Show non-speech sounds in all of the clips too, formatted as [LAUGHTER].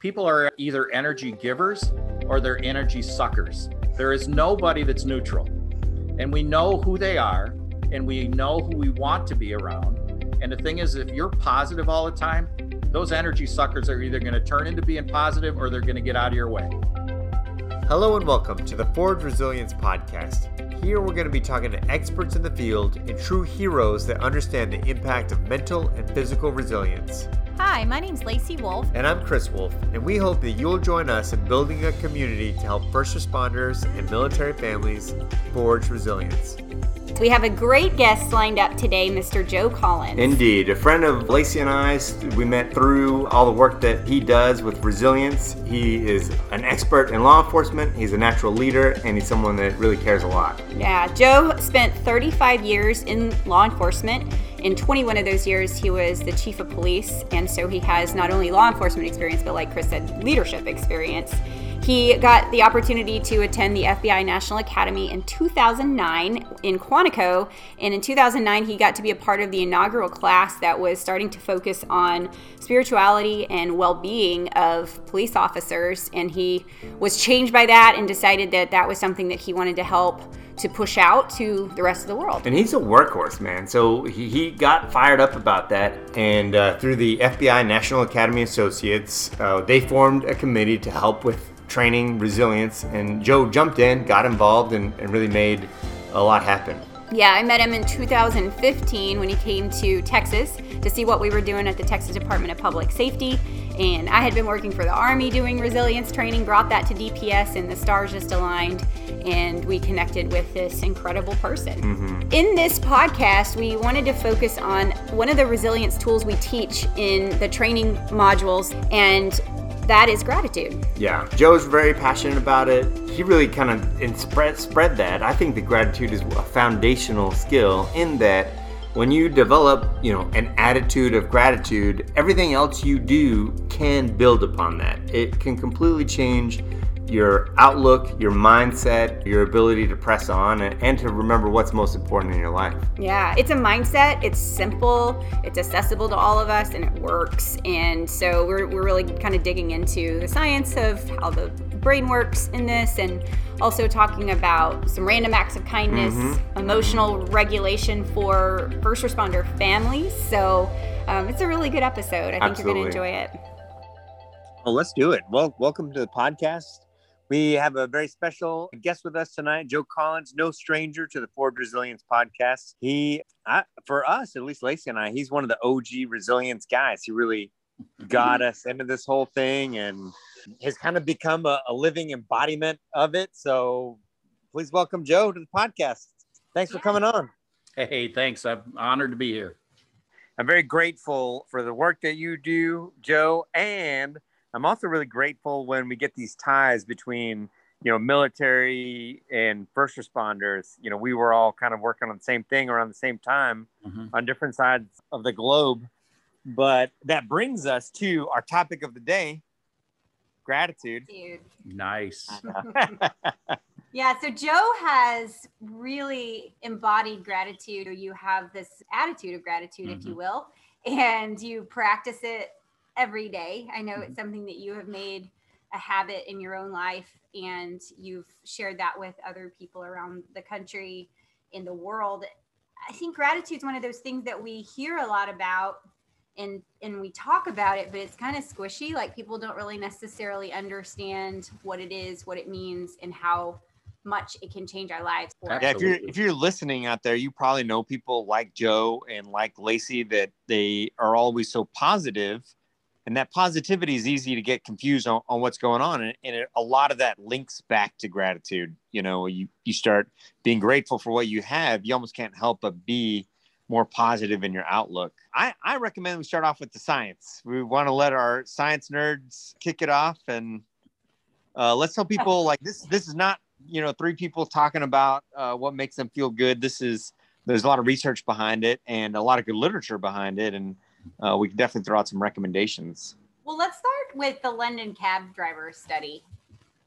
people are either energy givers or they're energy suckers. There is nobody that's neutral. And we know who they are and we know who we want to be around. And the thing is, if you're positive all the time, those energy suckers are either going to turn into being positive or they're going to get out of your way. Hello and welcome to the Forge Resilience Podcast. Here we're going to be talking to experts in the field and true heroes that understand the impact of mental and physical resilience. Hi, my name's Lacey Wolf. And I'm Chris Wolf, and we hope that you'll join us in building a community to help first responders and military families forge resilience. We have a great guest lined up today, Mr. Joe Collins. Indeed. A friend of Lacey and I, we met through all the work that he does with resilience. He is an expert in law enforcement, he's a natural leader, and he's someone that really cares a lot. Yeah, Joe spent 35 years in law enforcement. In 21 of those years, he was the chief of police, and so he has not only law enforcement experience, but like Chris said, leadership experience. He got the opportunity to attend the FBI National Academy in 2009 in Quantico. And in 2009, he got to be a part of the inaugural class that was starting to focus on spirituality and well being of police officers. And he was changed by that and decided that that was something that he wanted to help to push out to the rest of the world. And he's a workhorse, man. So he, he got fired up about that. And uh, through the FBI National Academy Associates, uh, they formed a committee to help with training, resilience, and Joe jumped in, got involved, and, and really made a lot happen. Yeah, I met him in 2015 when he came to Texas to see what we were doing at the Texas Department of Public Safety. And I had been working for the Army doing resilience training, brought that to DPS, and the stars just aligned. And we connected with this incredible person. Mm-hmm. In this podcast, we wanted to focus on one of the resilience tools we teach in the training modules. And that is gratitude. Yeah, Joe's very passionate about it. He really kind of spread spread that. I think that gratitude is a foundational skill in that when you develop, you know, an attitude of gratitude, everything else you do can build upon that. It can completely change your outlook, your mindset, your ability to press on, and to remember what's most important in your life. Yeah, it's a mindset. It's simple, it's accessible to all of us, and it works. And so we're, we're really kind of digging into the science of how the brain works in this and also talking about some random acts of kindness, mm-hmm. emotional regulation for first responder families. So um, it's a really good episode. I think Absolutely. you're going to enjoy it. Well, let's do it. Well, welcome to the podcast. We have a very special guest with us tonight, Joe Collins, no stranger to the Forge Resilience podcast. He, I, for us, at least Lacey and I, he's one of the OG resilience guys. He really got us into this whole thing and has kind of become a, a living embodiment of it. So please welcome Joe to the podcast. Thanks for coming on. Hey, thanks. I'm honored to be here. I'm very grateful for the work that you do, Joe, and I'm also really grateful when we get these ties between you know military and first responders. You know, we were all kind of working on the same thing around the same time mm-hmm. on different sides of the globe. But that brings us to our topic of the day gratitude. Dude. Nice. [LAUGHS] yeah, so Joe has really embodied gratitude, or you have this attitude of gratitude, mm-hmm. if you mm-hmm. will, and you practice it every day. I know it's mm-hmm. something that you have made a habit in your own life and you've shared that with other people around the country in the world. I think gratitude is one of those things that we hear a lot about and and we talk about it but it's kind of squishy like people don't really necessarily understand what it is, what it means and how much it can change our lives. Yeah, if you're if you're listening out there, you probably know people like Joe and like Lacey that they are always so positive and that positivity is easy to get confused on, on what's going on and, and it, a lot of that links back to gratitude. You know you you start being grateful for what you have you almost can't help but be more positive in your outlook. I i recommend we start off with the science. We want to let our science nerds kick it off and uh, let's tell people [LAUGHS] like this this is not you know three people talking about uh, what makes them feel good. This is there's a lot of research behind it and a lot of good literature behind it and uh, we can definitely throw out some recommendations. Well, let's start with the London cab driver study.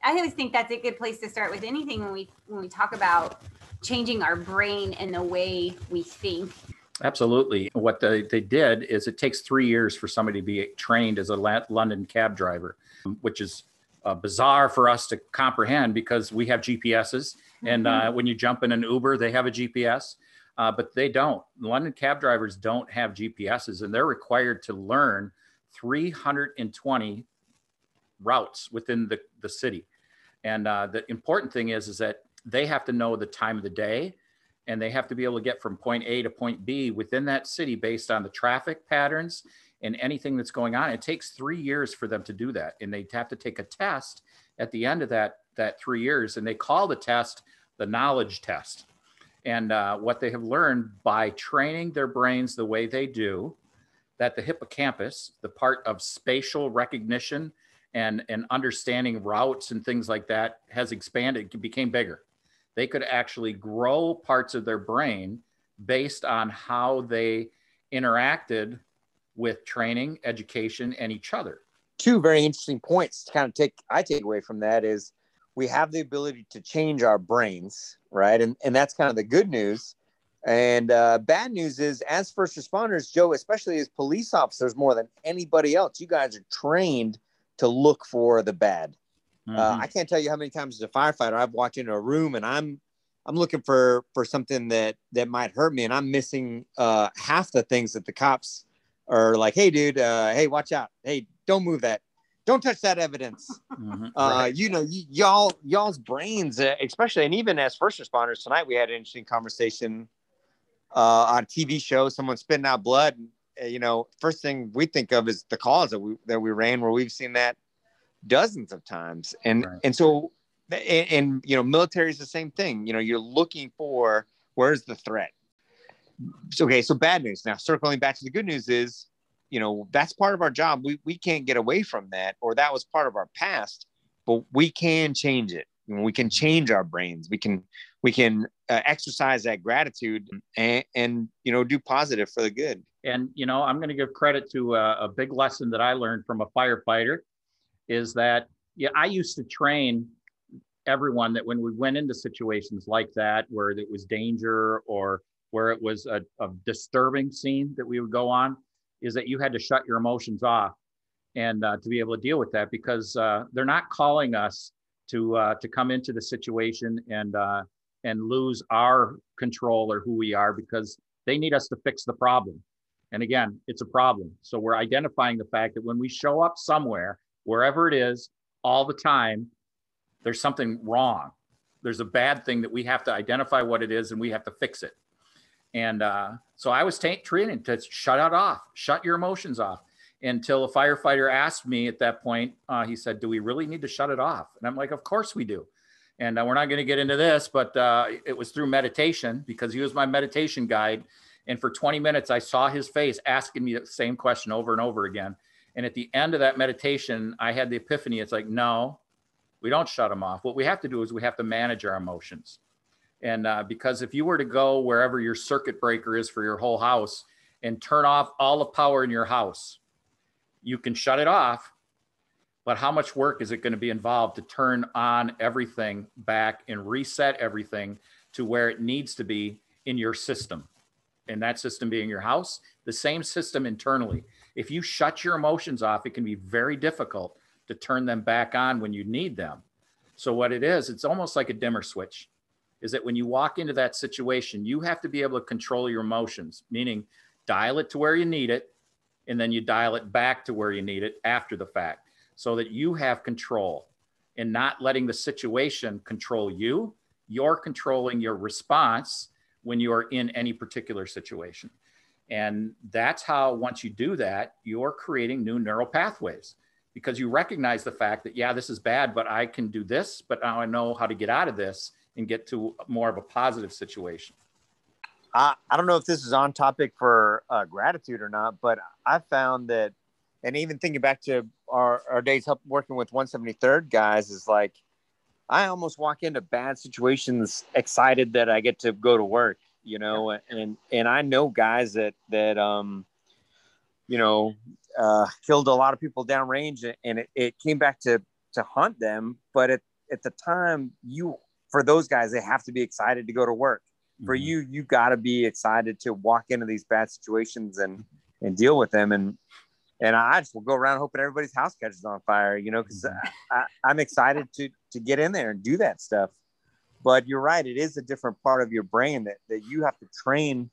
I always think that's a good place to start with anything when we when we talk about changing our brain and the way we think. Absolutely. What they, they did is it takes three years for somebody to be trained as a London cab driver, which is uh, bizarre for us to comprehend because we have GPSs. Mm-hmm. And uh, when you jump in an Uber, they have a GPS, uh, but they don't. London cab drivers don't have GPSs, and they're required to learn 320 routes within the, the city. And uh, the important thing is, is that they have to know the time of the day and they have to be able to get from point A to point B within that city based on the traffic patterns and anything that's going on. It takes three years for them to do that, and they have to take a test at the end of that that three years, and they call the test the knowledge test. And uh, what they have learned by training their brains the way they do, that the hippocampus, the part of spatial recognition and and understanding routes and things like that, has expanded, became bigger they could actually grow parts of their brain based on how they interacted with training, education, and each other. Two very interesting points to kind of take I take away from that is we have the ability to change our brains, right? And and that's kind of the good news. And uh, bad news is, as first responders, Joe, especially as police officers, more than anybody else, you guys are trained to look for the bad. Uh, mm-hmm. Uh, I can't tell you how many times as a firefighter I've walked into a room and I'm I'm looking for for something that that might hurt me, and I'm missing uh, half the things that the cops are like, "Hey, dude, uh, hey, watch out! Hey, don't move that! Don't touch that evidence!" Mm-hmm. Uh, right. You know, y- y'all y'all's brains, uh, especially, and even as first responders tonight, we had an interesting conversation uh, on a TV show. Someone spitting out blood. You know, first thing we think of is the cause that we that we ran, where we've seen that dozens of times and right. and so and, and, you know military is the same thing you know you're looking for where's the threat so, okay so bad news now circling back to the good news is you know that's part of our job. We, we can't get away from that or that was part of our past but we can change it. We can change our brains. We can we can uh, exercise that gratitude and, and you know do positive for the good. And you know i'm going to give credit to a, a big lesson that i learned from a firefighter is that yeah, I used to train everyone that when we went into situations like that, where it was danger or where it was a, a disturbing scene that we would go on, is that you had to shut your emotions off and uh, to be able to deal with that because uh, they're not calling us to uh, to come into the situation and uh, and lose our control or who we are because they need us to fix the problem. And again, it's a problem. So we're identifying the fact that when we show up somewhere wherever it is, all the time, there's something wrong. There's a bad thing that we have to identify what it is and we have to fix it. And uh, so I was t- training to shut it off, shut your emotions off until a firefighter asked me at that point, uh, he said, Do we really need to shut it off? And I'm like, Of course we do. And uh, we're not going to get into this, but uh, it was through meditation because he was my meditation guide. And for 20 minutes, I saw his face asking me the same question over and over again. And at the end of that meditation, I had the epiphany. It's like, no, we don't shut them off. What we have to do is we have to manage our emotions. And uh, because if you were to go wherever your circuit breaker is for your whole house and turn off all the power in your house, you can shut it off. But how much work is it going to be involved to turn on everything back and reset everything to where it needs to be in your system? And that system being your house, the same system internally if you shut your emotions off, it can be very difficult to turn them back on when you need them. So what it is, it's almost like a dimmer switch. Is that when you walk into that situation, you have to be able to control your emotions, meaning dial it to where you need it, and then you dial it back to where you need it after the fact, so that you have control and not letting the situation control you. You're controlling your response when you are in any particular situation. And that's how, once you do that, you're creating new neural pathways because you recognize the fact that, yeah, this is bad, but I can do this, but now I know how to get out of this and get to more of a positive situation. I, I don't know if this is on topic for uh, gratitude or not, but I found that, and even thinking back to our, our days up working with 173rd guys, is like I almost walk into bad situations excited that I get to go to work you know, and and I know guys that that um, you know, uh, killed a lot of people downrange, and it, it came back to to hunt them. But at at the time, you for those guys, they have to be excited to go to work. for Mhm. you, you got to be excited to walk into these bad situations and and deal with them. And and I just will go around hoping everybody's house catches on fire, you know, because I, I'm excited to to get in there and do that stuff. But you're right; it is a different part of your brain that that you have to train.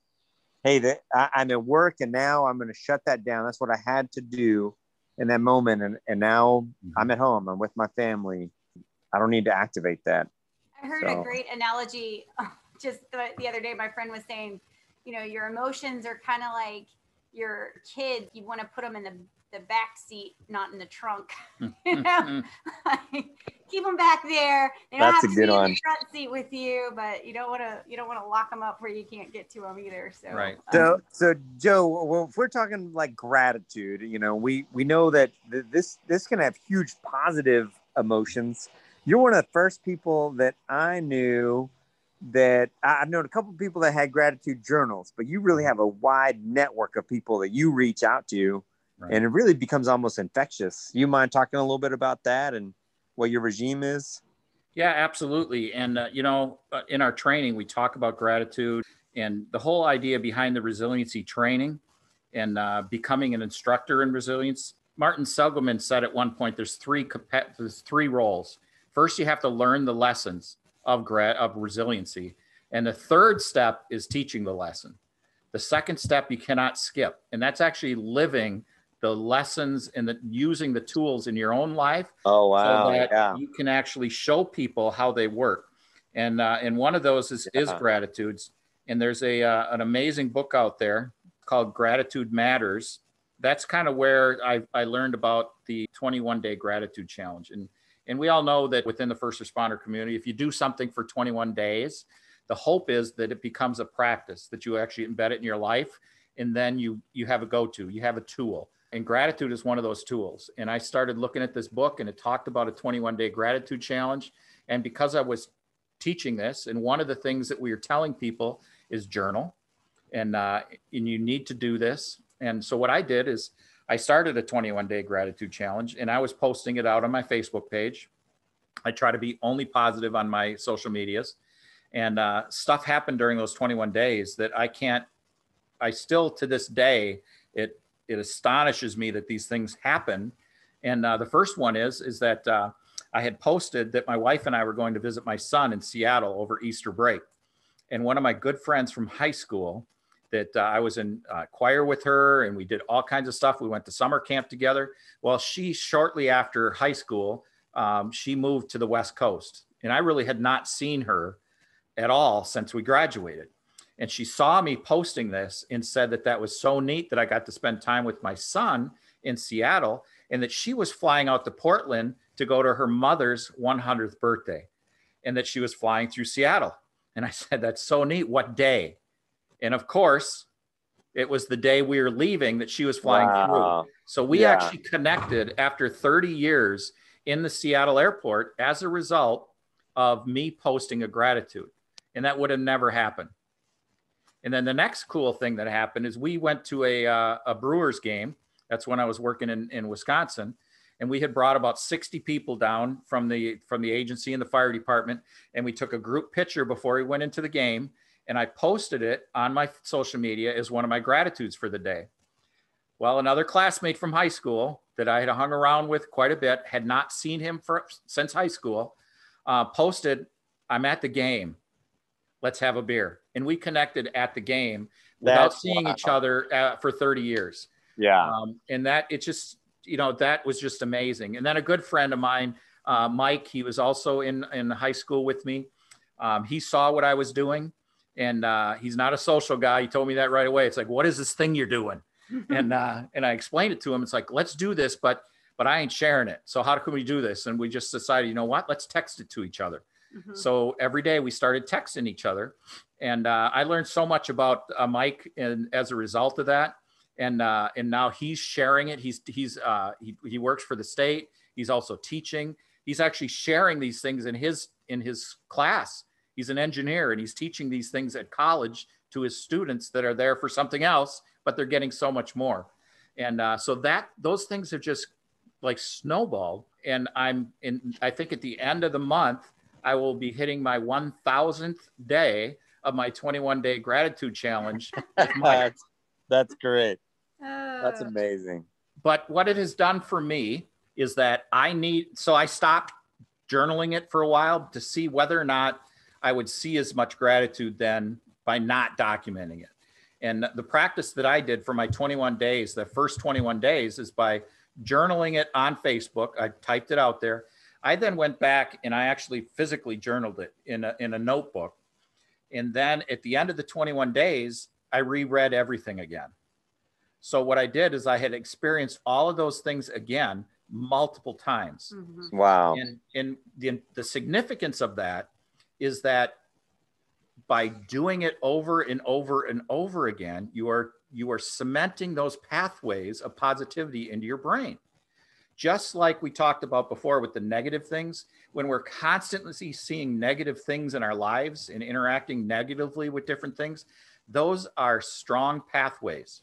Hey, that I, I'm at work, and now I'm going to shut that down. That's what I had to do in that moment, and and now Mhm. I'm at home. I'm with my family. I don't need to activate that. I heard So- a great analogy [LAUGHS] just the, the other day. My friend was saying, you know, your emotions are kind of like your kids. You want to put them in the, the back seat, not in the trunk. [LAUGHS] you know, [LAUGHS] like, keep them back there. They don't That's have a to good be in one. the front seat with you, but you don't want to you don't want to lock them up where you can't get to them either. So Right. um, So, so Joe, well, if we're talking like gratitude, you know, we we know that th- this this can have huge positive emotions. You're one of the first people that I knew that I've known a couple of people that had gratitude journals, but you really have a wide network of people that you reach out to, Right. and it really becomes almost infectious. You mind talking a little bit about that and what your regime is? Yeah, absolutely. And, uh, you know, uh, in our training, we talk about gratitude and the whole idea behind the resiliency training and uh, becoming an instructor in resilience. Martin Seligman said at one point there's three, there's three roles. First, you have to learn the lessons of, of resiliency. And the third step is teaching the lesson. The second step you cannot skip. And that's actually living the lessons and the, using the tools in your own life Oh so that yeah, you can actually show people how they work. And uh, and one of those is, is Yeah. gratitudes. And there's a uh, an amazing book out there called Gratitude Matters. That's kind of where I, I learned about the 21 day gratitude challenge. And and we all know that within the first responder community, if you do something for 21 days, the hope is that it becomes a practice that you actually embed it in your life, and then you you have a go to, you have a tool and gratitude is one of those tools. And I started looking at this book and it talked about a 21 day gratitude challenge. And because I was teaching this, and one of the things that we are telling people is journal, and, uh, and you need to do this. And so what I did is I started a 21 day gratitude challenge and I was posting it out on my Facebook page. I try to be only positive on my social medias. And uh, stuff happened during those 21 days that I can't, I still to this day, it it astonishes me that these things happen. And uh, the first one is is that uh, I had posted that my wife and I were going to visit my son in Seattle over Easter break, and one of my good friends from high school that uh, I was in uh, choir with her, and we did all kinds of stuff. We went to summer camp together. Well, she shortly after high school, um, she moved to the West Coast, and I really had not seen her at all since we graduated and she saw me posting this and said that that was so neat that I got to spend time with my son in Seattle and that she was flying out to Portland to go to her mother's 100th birthday and that she was flying through Seattle. And I said, That's so neat. What day? And of course, it was the day we were leaving that she was flying Wow. through. So we Yeah. actually connected after 30 years in the Seattle airport as a result of me posting a gratitude. And that would have never happened. And then the next cool thing that happened is we went to a, uh, a Brewers game. That's when I was working in, in Wisconsin. And we had brought about 60 people down from the from the agency and the fire department. And we took a group picture before we went into the game. And I posted it on my social media as one of my gratitudes for the day. Well, another classmate from high school that I had hung around with quite a bit, had not seen him for since high school, uh, posted, "I'm at the game. Let's have a beer." And we connected at the game without That's seeing wow. each other uh, for 30 years. Yeah. Um, and that it just, you know, that was just amazing. And then a good friend of mine, uh, Mike, he was also in in high school with me. Um, he saw what I was doing, and uh, he's not a social guy. He told me that right away. It's like, what is this thing you're doing? [LAUGHS] and uh, and I explained it to him. It's like, let's do this, but but I ain't sharing it. So how can we do this? And we just decided, you know what? Let's text it to each other. Mhm. So every day we started texting each other, and uh, I learned so much about uh, Mike, and as a result of that, and uh, and now he's sharing it. He's he's uh, he he works for the state. He's also teaching. He's actually sharing these things in his in his class. He's an engineer, and he's teaching these things at college to his students that are there for something else, but they're getting so much more. And uh, so that those things have just like snowballed. And I'm in. I think at the end of the month, I will be hitting my 1,000th day of my 21 day gratitude challenge. [LAUGHS] that's, that's great. That's amazing. But what it has done for me is that I need, so I stopped journaling it for a while to see whether or not I would see as much gratitude then by not documenting it. And the practice that I did for my 21 days, the first 21 days, is by journaling it on Facebook. I typed it out there. I then went back and I actually physically journaled it in a, in a notebook. And then at the end of the 21 days, I reread everything again. So what I did is I had experienced all of those things again multiple times. Mm-hmm. Wow. And, and the, the significance of that is that by doing it over and over and over again, you are you are cementing those pathways of positivity into your brain. Just like we talked about before with the negative things, when we're constantly seeing negative things in our lives and interacting negatively with different things, those are strong pathways.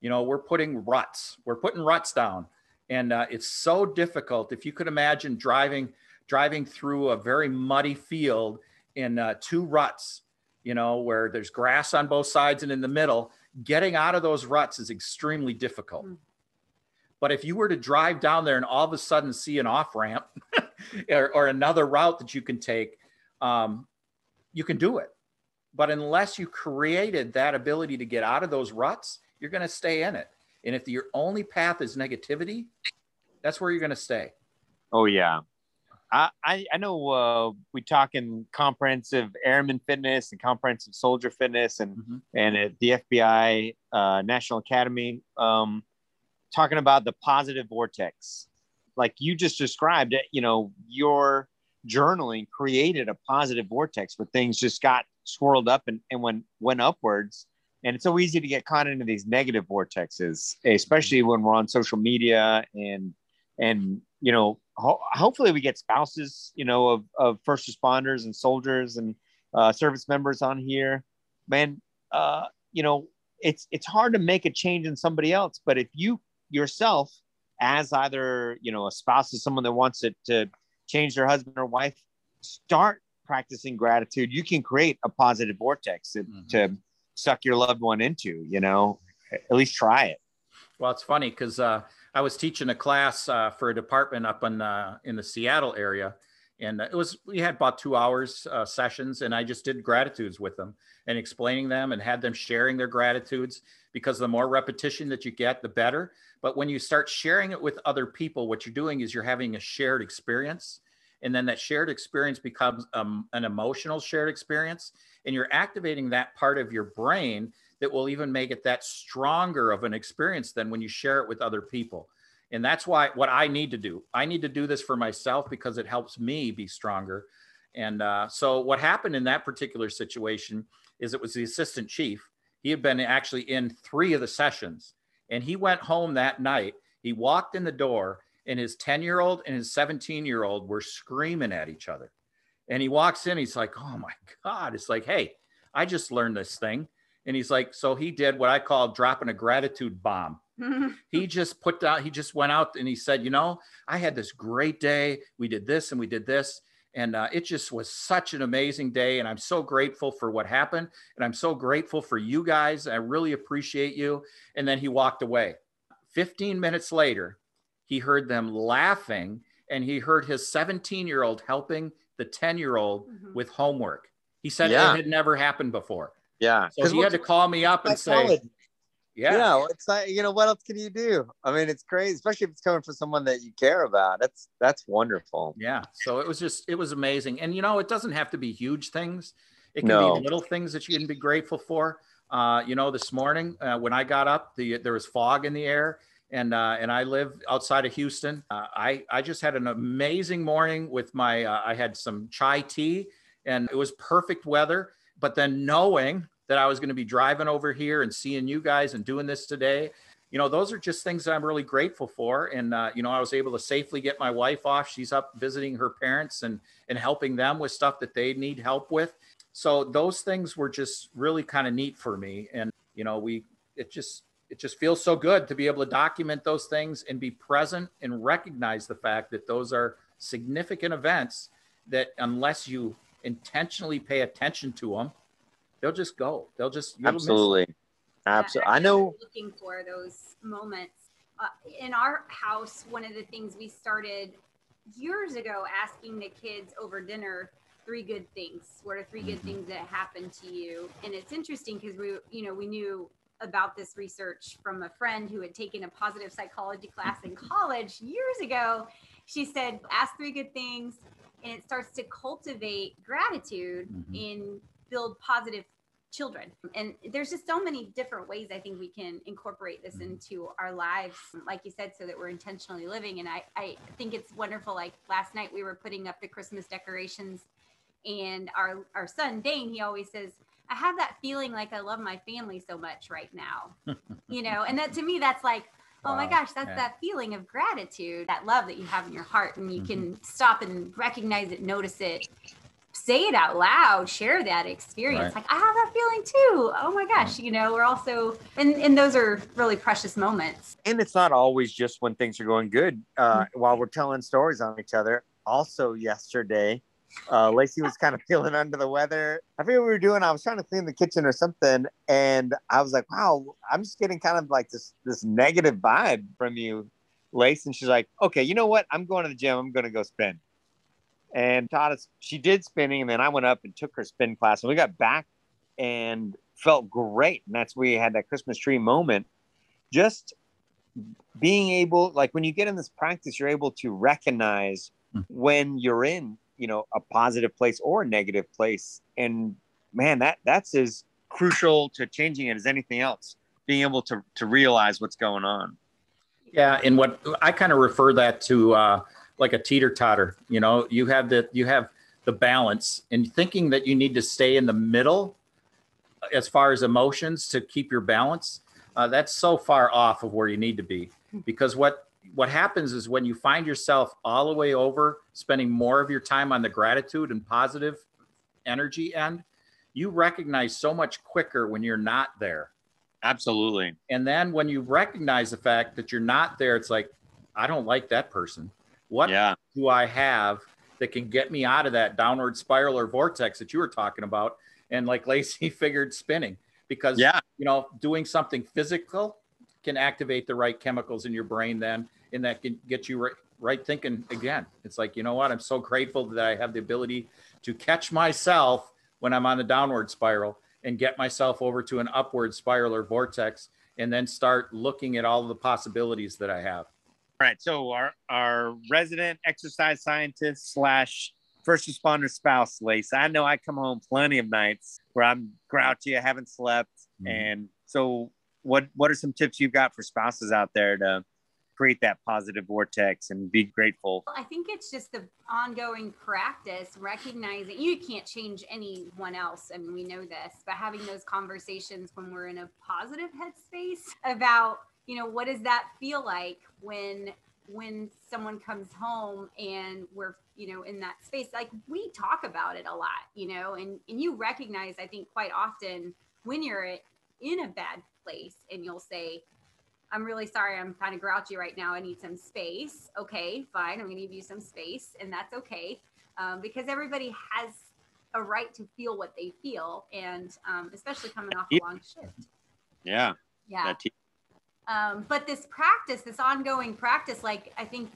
You know, we're putting ruts, we're putting ruts down and uh, it's so difficult if you could imagine driving driving through a very muddy field in uh, two ruts you know where there's grass on both sides and in the middle getting out of those ruts is extremely difficult mm. but if you were to drive down there and all of a sudden see an off ramp [LAUGHS] or, or, another route that you can take um, you can do it but unless you created that ability to get out of those ruts you're going to stay in it and if your only path is negativity, that's where you're going to stay. Oh yeah. I, I, know uh, we talk in comprehensive airman fitness and comprehensive soldier fitness and mm-hmm. and at the FBI uh, National Academy um, talking about the positive vortex like you just described it you know your journaling created a positive vortex where things just got swirled up and, and went went upwards and it's so easy to get caught into these negative vortexes especially when we're on social media and and you know ho- hopefully we get spouses you know of, of first responders and soldiers and uh, service members on here man uh, you know it's it's hard to make a change in somebody else but if you yourself as either you know a spouse is someone that wants it to change their husband or wife start practicing gratitude you can create a positive vortex to, mm-hmm. to suck your loved one into, you know, at least try it. Well, it's funny because uh, I was teaching a class uh, for a department up in, uh, in the Seattle area. And it was, we had about two hours uh, sessions and I just did gratitudes with them and explaining them and had them sharing their gratitudes because the more repetition that you get, the better. But when you start sharing it with other people, what you're doing is you're having a shared experience and then that shared experience becomes um, an emotional shared experience and you're activating that part of your brain that will even make it that stronger of an experience than when you share it with other people. And that's why what i need to do. I need to do this for myself because it helps me be stronger. And uh, so what happened in that particular situation is it was the assistant chief. He had been actually in three of the sessions. And he went home that night. He walked in the door and his 10 year old and his 17 year old were screaming at each other. And he walks in, he's like, Oh my God. It's like, Hey, I just learned this thing. And he's like, So he did what I call dropping a gratitude bomb. [LAUGHS] he just put down, he just went out and he said, You know, I had this great day. We did this and we did this. And uh, it just was such an amazing day. And I'm so grateful for what happened. And I'm so grateful for you guys. I really appreciate you. And then he walked away. 15 minutes later, he heard them laughing and he heard his 17 year old helping the 10 year old mm-hmm. with homework. He said yeah. it had never happened before. Yeah. So he had to call me up and say, yeah. Yeah. It's like, you know, what else can you do? I mean, it's crazy, especially if it's coming from someone that you care about. That's, that's wonderful. Yeah. So it was just, it was amazing. And, you know, it doesn't have to be huge things, it can no. be little things that you can be grateful for. Uh, you know, this morning uh, when I got up, the there was fog in the air, and uh, and I live outside of Houston. Uh, I I just had an amazing morning with my. Uh, I had some chai tea, and it was perfect weather. But then knowing that I was going to be driving over here and seeing you guys and doing this today, you know, those are just things that I'm really grateful for. And uh, you know, I was able to safely get my wife off. She's up visiting her parents and and helping them with stuff that they need help with. So those things were just really kind of neat for me. And you know, we it just it just feels so good to be able to document those things and be present and recognize the fact that those are significant events that unless you intentionally pay attention to them they'll just go. They'll just absolutely, absolutely. I know looking for those moments. Uh, in our house, one of the things we started years ago asking the kids over dinner three good things. What are 3 good mm-hmm. things that happened to you? And it's interesting because we, you know, we knew about this research from a friend who had taken a positive psychology class in [LAUGHS] college years ago. She said, ask three good things, and it starts to cultivate gratitude mm-hmm. and build positive children. And there's just so many different ways I think we can incorporate this mm-hmm. into our lives, like you said, so that we're intentionally living. And I, I think it's wonderful. Like last night, we were putting up the Christmas decorations, and our, our son, Dane, he always says, I have that feeling like I love my family so much right now. [LAUGHS] you know, and that to me, that's like, oh wow. my gosh, that's yeah. that feeling of gratitude, that love that you have in your heart. And you mm-hmm. can stop and recognize it, notice it, say it out loud, share that experience. Right. Like, I have that feeling too. Oh my gosh, you know, we're also, and, and those are really precious moments. And it's not always just when things are going good. Uh, mm-hmm. While we're telling stories on each other, also yesterday, uh, Lacey was kind of feeling under the weather. I forget what we were doing. I was trying to clean the kitchen or something, and I was like, "Wow, I'm just getting kind of like this this negative vibe from you, Lace." And she's like, "Okay, you know what? I'm going to the gym. I'm going to go spin." And taught us. She did spinning, and then I went up and took her spin class, and we got back and felt great. And that's where we had that Christmas tree moment. Just being able, like when you get in this practice, you're able to recognize hmm. when you're in you know a positive place or a negative place. And man that that's as crucial to changing it as anything else being able to to realize what's going on. Yeah and what i kind of refer that to uh like a teeter totter you know? You have the you have the balance and thinking that you need to stay in the middle as far as emotions to keep your balance uh, that's so far off of where you need to be. Because what what happens is when you find yourself all the way over spending more of your time on the gratitude and positive energy end, you recognize so much quicker when you're not there. Absolutely. And then when you recognize the fact that you're not there, it's like, I don't like that person. What yeah. do I have that can get me out of that downward spiral or vortex that you were talking about? And like Lacey [LAUGHS] figured spinning because, yeah. you know, doing something physical can activate the right chemicals in your brain then and that can get you right, right thinking again. It's like, you know what? I'm so grateful that I have the ability to catch myself when I'm on the downward spiral and get myself over to an upward spiral or vortex and then start looking at all the possibilities that I have. All right. So our our resident exercise scientist slash first responder spouse, Lace. I know I come home plenty of nights where I'm grouchy, I haven't slept. Mm-hmm. And so what what are some tips you've got for spouses out there to create that positive vortex and be grateful? I think it's just the ongoing practice, recognizing you can't change anyone else. And we know this, but having those conversations when we're in a positive headspace about, you know, what does that feel like when when someone comes home and we're you know in that space like we talk about it a lot you know and and you recognize i think quite often when you're in a bad place and you'll say I'm really sorry. I'm kind of grouchy right now. I need some space. Okay, fine. I'm going to give you some space, and that's okay um, because everybody has a right to feel what they feel, and um, especially coming off a long shift. Yeah. Yeah. Um, but this practice, this ongoing practice, like I think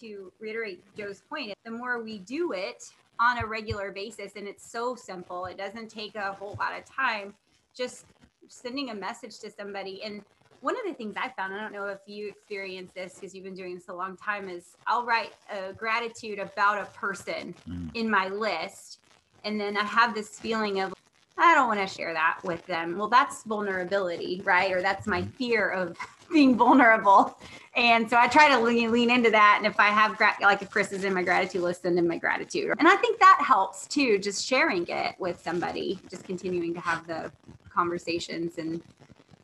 to reiterate Joe's point, the more we do it on a regular basis, and it's so simple, it doesn't take a whole lot of time, just sending a message to somebody and one of the things I found, I don't know if you experience this because you've been doing this a long time, is I'll write a gratitude about a person mm. in my list. And then I have this feeling of, I don't want to share that with them. Well, that's vulnerability, right? Or that's my mm. fear of [LAUGHS] being vulnerable. And so I try to lean, lean into that. And if I have, gra- like if Chris is in my gratitude list, send him my gratitude. And I think that helps too, just sharing it with somebody, just continuing to have the conversations and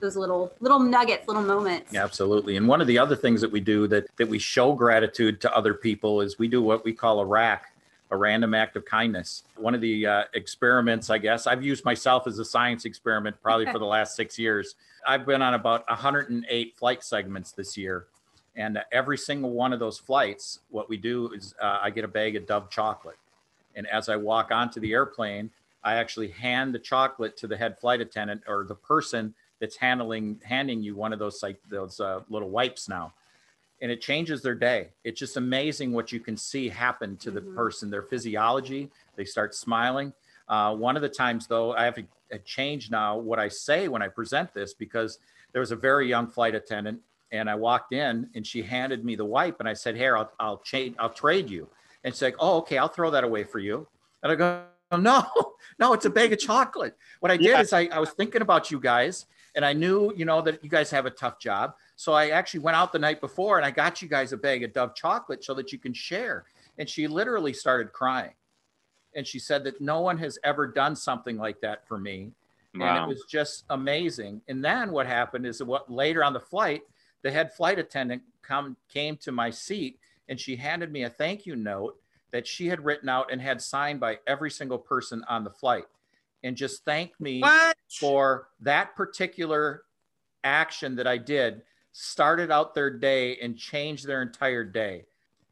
those little little nuggets, little moments. Absolutely. And one of the other things that we do that that we show gratitude to other people is we do what we call a rack, a random act of kindness. One of the uh, experiments, I guess, I've used myself as a science experiment probably for the last six years. I've been on about 108 flight segments this year. And every single one of those flights, what we do is uh, I get a bag of Dove chocolate. And as I walk onto the airplane, I actually hand the chocolate to the head flight attendant or the person that's handling handing you one of those like those uh, little wipes now, and it changes their day. It's just amazing what you can see happen to the Mhm. person, their physiology. They start smiling. Uh, one of the times though, I have to change now what I say when I present this because there was a very young flight attendant and I walked in and she handed me the wipe and I said, "Here, I'll I'll change, I'll trade you." And she's like, "Oh, okay, I'll throw that away for you." And I go, [LAUGHS] "No, no, it's a bag of chocolate." What I did Yeah. is I, I was thinking about you guys and I knew, you know, that you guys have a tough job. So I actually went out the night before and I got you guys a bag of Dove chocolate so that you can share. And she literally started crying. And she said that no one has ever done something like that for me and it was just amazing. And then what happened is what later on the flight, the head flight attendant come came to my seat and she handed me a thank you note that she had written out and had signed by every single person on the flight, and just thanked me what? for that particular action that I did. Started out their day and changed their entire day.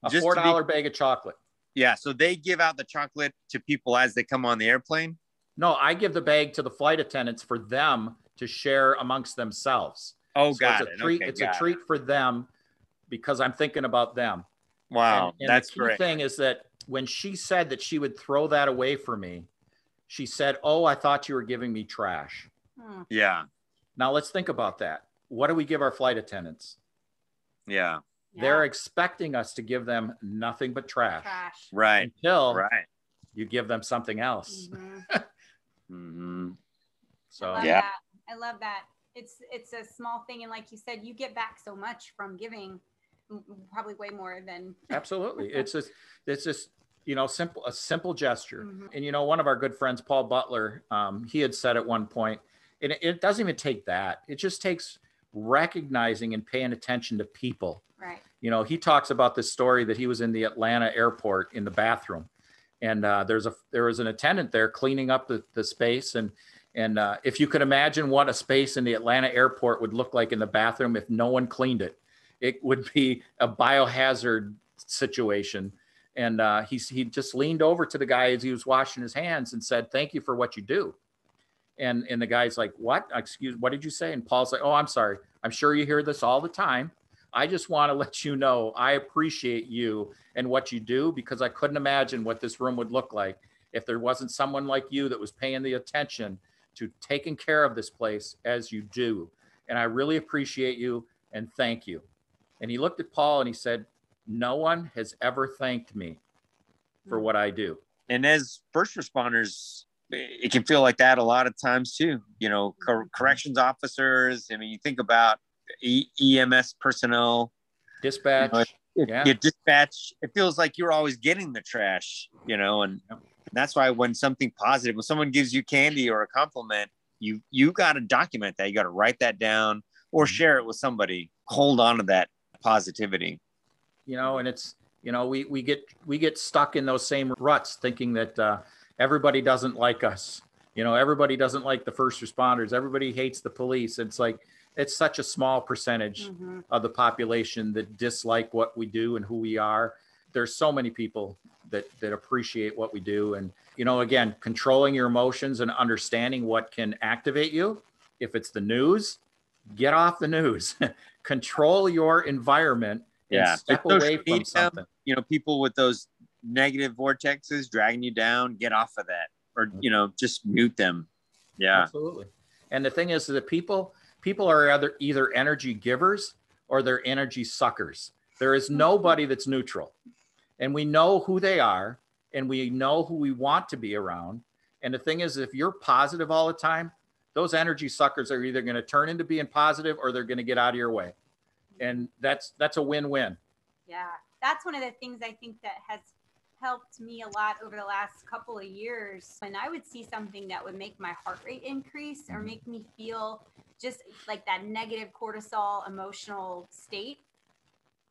A Just to four be- bag of chocolate. Yeah. So they give out the chocolate to people as they come on the airplane. No, I give the bag to the flight attendants for them to share amongst themselves. Oh, So got it's it. a treat. Okay, it's a got it. treat for them because I'm thinking about them. Wow, And- and that's the key great. thing is that when she said that she would throw that away for me, she said, "Oh, I thought you were giving me trash." Hmm. Yeah, Now let's think about that. What do we give our flight attendants? yeah, They're Yeah. expecting us to give them nothing but trash, trash. right, until right. you give them something else. Mhm. hmm [LAUGHS] So I Yeah. that. I love that. It's it's a small thing, and like you said, you get back so much from giving, probably way more than. absolutely, [LAUGHS] it's just it's just you know simple a simple gesture. Mhm. And you know, one of our good friends, Paul Butler, um, he had said at one point, and it, it doesn't even take that. It just takes recognizing and paying attention to people. Right. You know, he talks about this story that he was in the Atlanta airport in the bathroom, and uh, there's a there was an attendant there cleaning up the, the space, and and uh, if you could imagine what a space in the Atlanta airport would look like in the bathroom if no one cleaned it, it would be a biohazard situation. And uh, he he just leaned over to the guy as he was washing his hands and said, "Thank you for what you do." And and the guy's like, "What? Excuse? What did you say?" And Paul's like, "Oh, I'm sorry. I'm sure you hear this all the time. I just want to [LAUGHS] let you know I appreciate you and what you do because I couldn't imagine what this room would look like if there wasn't someone like you that was paying the attention to taking care of this place as you do. And I really appreciate you and thank you." And he looked at Paul and he said, "No one has ever thanked me for what I do." And as first responders, it can feel like that a lot of times too. You know, cor- corrections officers. I mean, you think about e- EMS personnel. Dispatch. You know, If Yeah. you dispatch, it feels like you're always getting the trash. You know, and Yep. that's why when something positive, when someone gives you candy or a compliment, you you got to document that. You got to write that down or Mm-hmm. share it with somebody. Hold on to that positivity. You know and it's you know we we get we get stuck in those same ruts thinking that uh, everybody doesn't like us. You know everybody doesn't like the first responders. Everybody hates the police. It's like it's such a small percentage Mhm. of the population that dislike what we do and who we are. There's so many people that that appreciate what we do. And you know again controlling your emotions and understanding what can activate you. If it's the news get off the news. [LAUGHS] Control your environment Yeah. step away from media, something. You know, people with those negative vortexes dragging you down, get off of that, or Mm-hmm. you know, just mute them. Yeah, absolutely. And the thing is that people people are either either energy givers or they're energy suckers. There is nobody that's neutral. And we know who they are and we know who we want to be around. And the thing is if you're positive all the time those energy suckers are either going to turn into being positive or they're going to get out of your way and that's that's a win-win Yeah, that's one of the things I think that has helped me a lot over the last couple of years. When I would see something that would make my heart rate increase or make me feel just like that negative cortisol emotional state,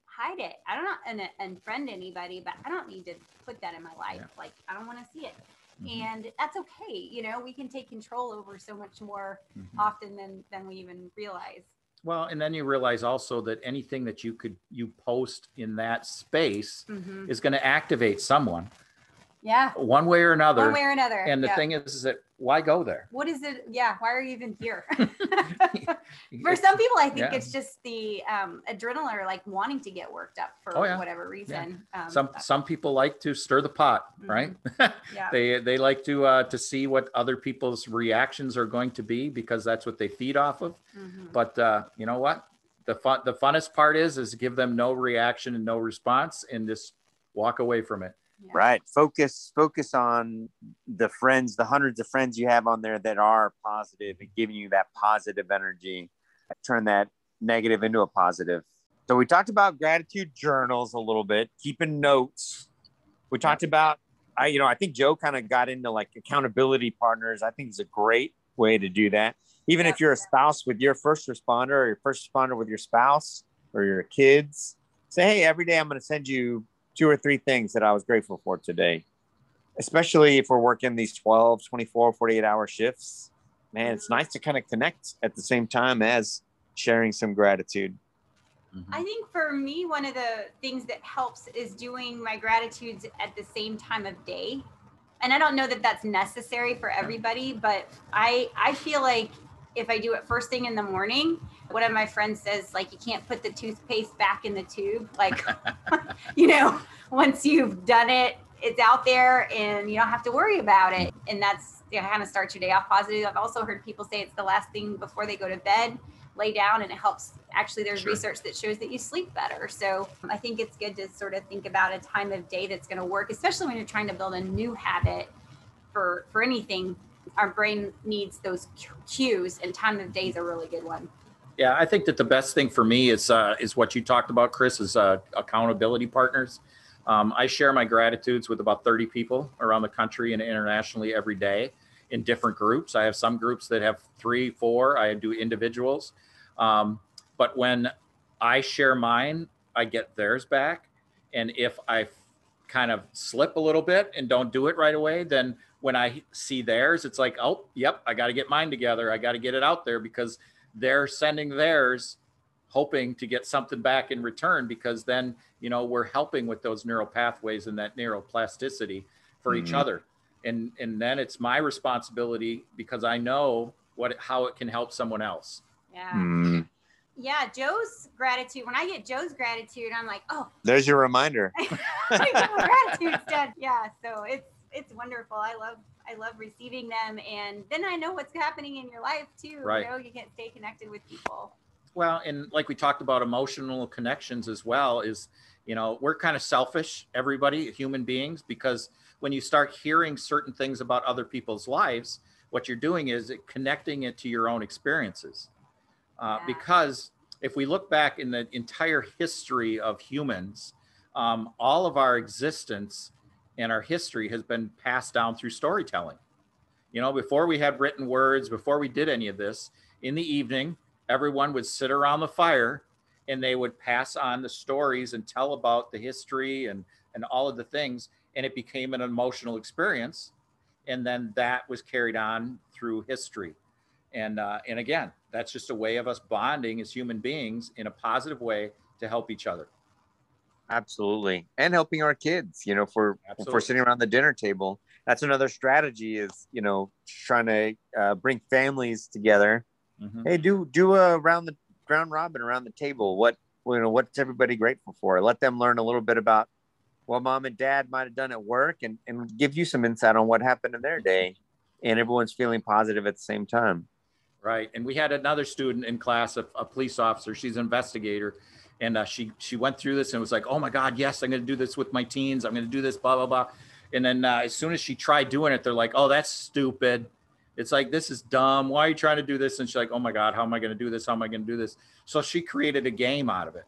hide it. I don't and unfriend anybody, but I don't need to put that in my life. Yeah. Like I don't want to see it. Mhm. And that's okay. You know, we can take control over so much more Mhm. often than than we even realize. Well and then you realize also that anything that you could you post in that space Mhm. is going to activate someone. Yeah. One way or another. One way or another. And the yeah. thing is, is that why go there? What is it? Yeah. Why are you even here? [LAUGHS] for some people, I think Yeah. it's just the um, adrenaline or like wanting to get worked up for Oh, yeah. whatever reason. Um, some some people like to stir the pot, right? [LAUGHS] yeah. they they like to uh, to see what other people's reactions are going to be because that's what they feed off of. Mhm. But uh, you know what? The fun the funnest part is is give them no reaction and no response and just walk away from it. Yeah. right? Focus focus on the friends the hundreds of friends you have on there that are positive and giving you that positive energy. Turn that negative into a positive. So we talked about gratitude journals a little bit keeping notes. We talked about i you know i think joe kind of got into like accountability partners. I think it's a great way to do that. Even Yep. if you're a spouse with your first responder or your first responder with your spouse or your kids say hey every day i'm going to send you two or three things that I was grateful for today. Especially if we're working these 12, 24, 48 hour shifts. Man, it's nice to kind of connect at the same time as sharing some gratitude. I mm-hmm. think for me, one of the things that helps is doing my gratitudes at the same time of day. And I don't know that that's necessary for everybody, but I I feel like if I do it first thing in the morning, one of my friends says like you can't put the toothpaste back in the tube. Like, [LAUGHS] [LAUGHS] you know, once you've done it, it's out there and you don't have to worry about it. And that's you know, kind of starts your day off positive. I've also heard people say it's the last thing before they go to bed lay down and it helps actually there's Sure. research that shows that you sleep better so i think it's good to sort of think about a time of day that's going to work especially when you're trying to build a new habit for for anything our brain needs those cues and time of day is a really good one Yeah, I think that the best thing for me is uh, is what you talked about, Chris, is uh, accountability partners. Um, I share my gratitudes with about 30 people around the country and internationally every day in different groups. I have some groups that have three, four. I do individuals. Um, but when I share mine, I get theirs back. And if I kind of slip a little bit and don't do it right away, then when I see theirs, it's like, oh, yep, I got to get mine together. I got to get it out there because they're sending theirs hoping to get something back in return because then you know we're helping with those neural pathways and that neuroplasticity for each Mhm. other and and then it's my responsibility because i know what how it can help someone else yeah Mm, yeah joe's gratitude when i get joe's gratitude i'm like oh there's your reminder. [LAUGHS] I gratitude's done. Yeah, so it's it's wonderful. I love I love receiving them, and then I know what's happening in your life too. Right. You know, you can stay connected with people. well and like we talked about emotional connections as well is you know we're kind of selfish everybody human beings because when you start hearing certain things about other people's lives what you're doing is it connecting it to your own experiences uh, Yeah. because if we look back in the entire history of humans um, all of our existence and our history has been passed down through storytelling. You know before we had written words before we did any of this in the evening everyone would sit around the fire and they would pass on the stories and tell about the history and and all of the things and it became an emotional experience. And then that was carried on through history. And uh, and again that's just a way of us bonding as human beings in a positive way to help each other Absolutely. And helping our kids, you know, for Absolutely. we're sitting around the dinner table. That's another strategy is, you know, trying to uh, bring families together. Mhm. Hey, do do a round the ground robin around the table. What you know, what's everybody grateful for? Let them learn a little bit about what mom and dad might have done at work and, and give you some insight on what happened in their day. And everyone's feeling positive at the same time. Right. And we had another student in class, a, a police officer. She's an investigator. And uh, she she went through this and was like, oh my God, yes, I'm going to do this with my teens. I'm going to do this, blah, blah, blah. And then uh, as soon as she tried doing it, they're like, oh, that's stupid. It's like, this is dumb. Why are you trying to do this? And she's like, oh my God, how am I going to do this? How am I going to do this? So she created a game out of it.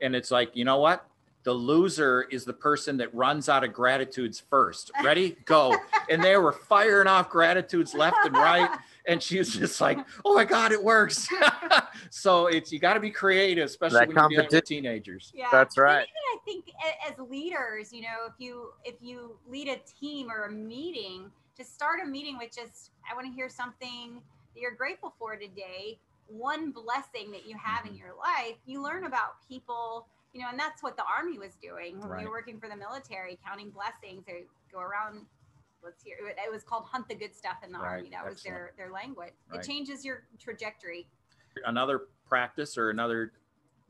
And it's like, you know what? The loser is the person that runs out of gratitudes first. Ready? Go. [LAUGHS] And they were firing off gratitudes left and right and she was mm-hmm. just like, "Oh my god, it works!" [LAUGHS] so it's you got to be creative, especially That when you're dealing with teenagers. Yeah, That's And right. even I think as leaders, you know, if you if you lead a team or a meeting, to start a meeting with just, I want to hear something that you're grateful for today. One blessing that you have in mm-hmm. your life, you learn about people you know, and that's what the army was doing when Right. we were working for the military, counting blessings. They go around. Let's hear. It it was called "Hunt the Good Stuff" in the Right. army. That was their their language. Right. It changes your trajectory. another practice or another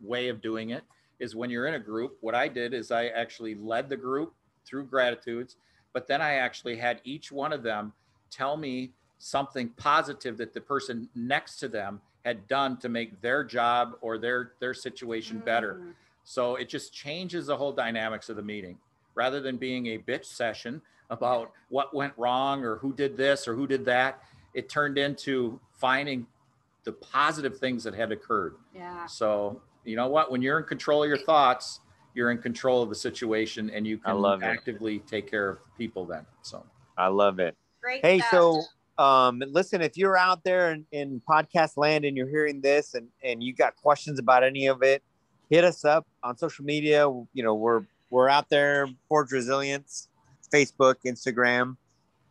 way of doing it is when you're in a group what i did is i actually led the group through gratitudes but then i actually had each one of them tell me something positive that the person next to them had done to make their job or their their situation better Mm. so it just changes the whole dynamics of the meeting rather than being a bitch session about what went wrong or who did this or who did that it turned into finding the positive things that had occurred Yeah. so you know what? When you're in control of your thoughts, you're in control of the situation, and you can love it. actively take care of people. Then, so I love it. Great. Hey, stuff. so um, listen, if you're out there in, in podcast land and you're hearing this and, and you got questions about any of it, hit us up on social media. You know, we're we're out there, Forge Resilience, Facebook, Instagram.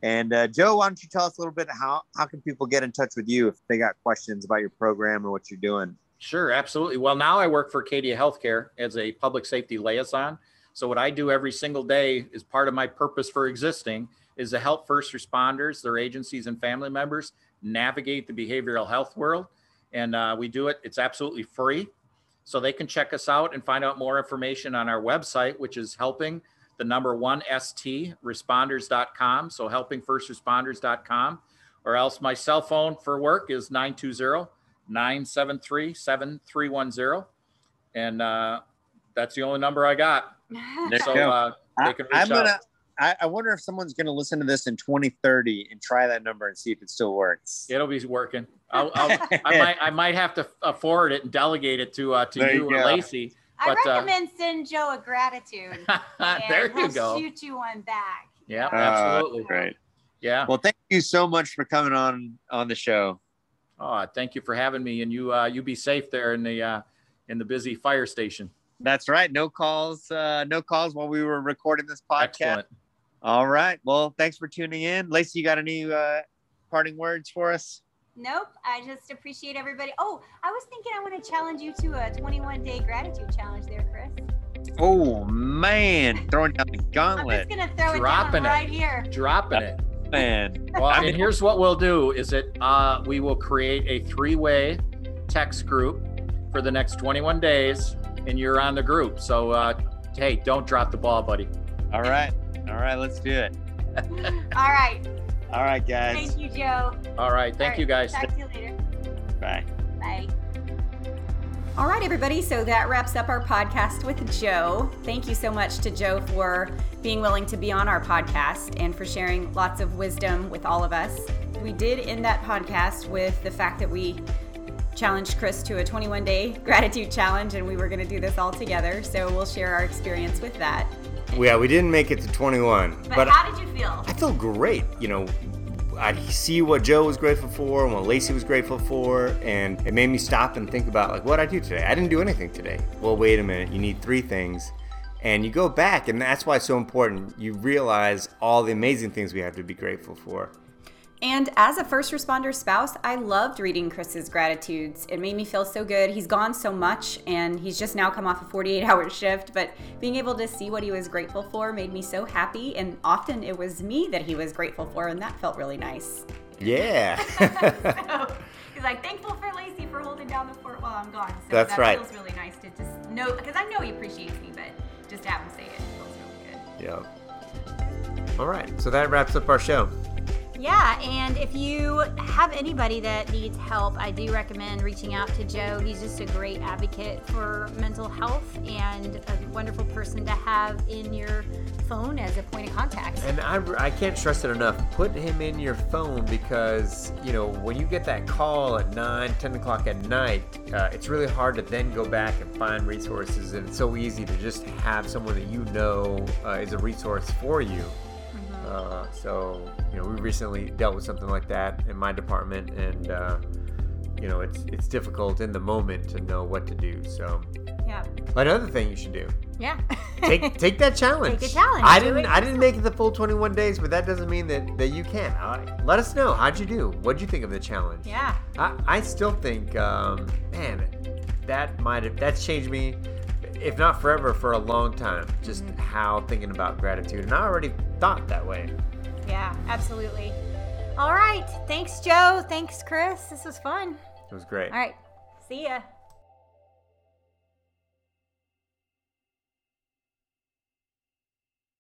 And uh, Joe, why don't you tell us a little bit how how can people get in touch with you if they got questions about your program or what you're doing? sure, absolutely. Well, now I work for Acadia Healthcare as a public safety liaison. So what I do every single day is part of my purpose for existing is to help first responders, their agencies, and family members navigate the behavioral health world. And uh, we do it. It's absolutely free. So they can check us out and find out more information on our website, which is helping the number one ST responders.com. So helpingfirstresponders.com. Or else my cell phone for work is 920 973 7310. And uh, that's the only number I got. [LAUGHS] So uh, I, they can reach I'm gonna. out. I, I wonder if someone's gonna listen to this in 2030 and try that number and see if it still works. It'll be working. I'll, I'll, I might I might have to uh, forward it and delegate it to uh, to There you you or go. Lacey. I but, uh, recommend send Joe a gratitude. [LAUGHS] and there you go. Shoot you one back. Yeah, Uh, absolutely. Great. Yeah. Well, thank you so much for coming on on the show. Oh, thank you for having me, and you uh, you be safe there in the uh, in the busy fire station. That's right. No calls. Uh, no calls while we were recording this podcast. Excellent. All right. Well, thanks for tuning in, Lacey. You got any uh, parting words for us? Nope. I just appreciate everybody. Oh, I was thinking I want to challenge you to a 21 day gratitude challenge there, Chris. Oh man, throwing down the gauntlet. I'm gauntlet, just gonna throw Dropping it it. down right here. Dropping it. man. Well, I and mean- here's what we'll do: is it uh, we will create a three-way text group for the next 21 days, and you're on the group. So, uh, hey, don't drop the ball, buddy. All right. All right. Let's do it. [LAUGHS] All right. All right, guys. Thank you, Joe. All right, thank All you, guys. Talk to you later. Bye. Bye. All right, everybody. So that wraps up our podcast with Joe. Thank you so much to Joe for being willing to be on our podcast and for sharing lots of wisdom with all of us. We did end that podcast with the fact that we challenged Chris to a 21 day gratitude challenge and we were going to do this all together. So we'll share our experience with that. Yeah, we didn't make it to 21, But, but how did you feel? I feel great. You know, I see what Joe was grateful for and what Lacey was grateful for, and it made me stop and think about like what I do today. I didn't do anything today. Well, wait a minute. You need three things, and you go back, and that's why it's so important. You realize all the amazing things we have to be grateful for. And as a first responder spouse, I loved reading Chris's gratitudes. It made me feel so good. He's gone so much and he's just now come off a 48 hour shift, but being able to see what he was grateful for made me so happy. And often it was me that he was grateful for, and that felt really nice. Yeah. [LAUGHS] So he's like, thankful for Lacey for holding down the fort while I'm gone. So That's that right. feels really nice to just know, because I know he appreciates me, but just to have him say it feels really good. yeah. All right. So that wraps up our show. Yeah, and if you have anybody that needs help, I do recommend reaching out to Joe. He's just a great advocate for mental health and a wonderful person to have in your phone as a point of contact. And I, I can't stress it enough. Put him in your phone because, you know, when you get that call at 9, 10 o'clock at night, uh, it's really hard to then go back and find resources. And it's so easy to just have someone that you know uh, is a resource for you. Uh, so, you know, we recently dealt with something like that in my department. And, uh, you know, it's, it's difficult in the moment to know what to do. So, Yeah. another thing you should do Yeah. take [LAUGHS] take that challenge. Take a challenge. I Do didn't I didn't make it the full 21 days, but that doesn't mean that that you can. All right. Let us know. How'd you do? What'd you think of the challenge? yeah. I, I still think, um, man, that might have that's changed me. If not forever, for a long time. Just Mm-hmm. how thinking about gratitude, and I already thought that way. Yeah, absolutely. All right. Thanks, Joe. Thanks, Chris. This was fun. It was great. All right. See ya.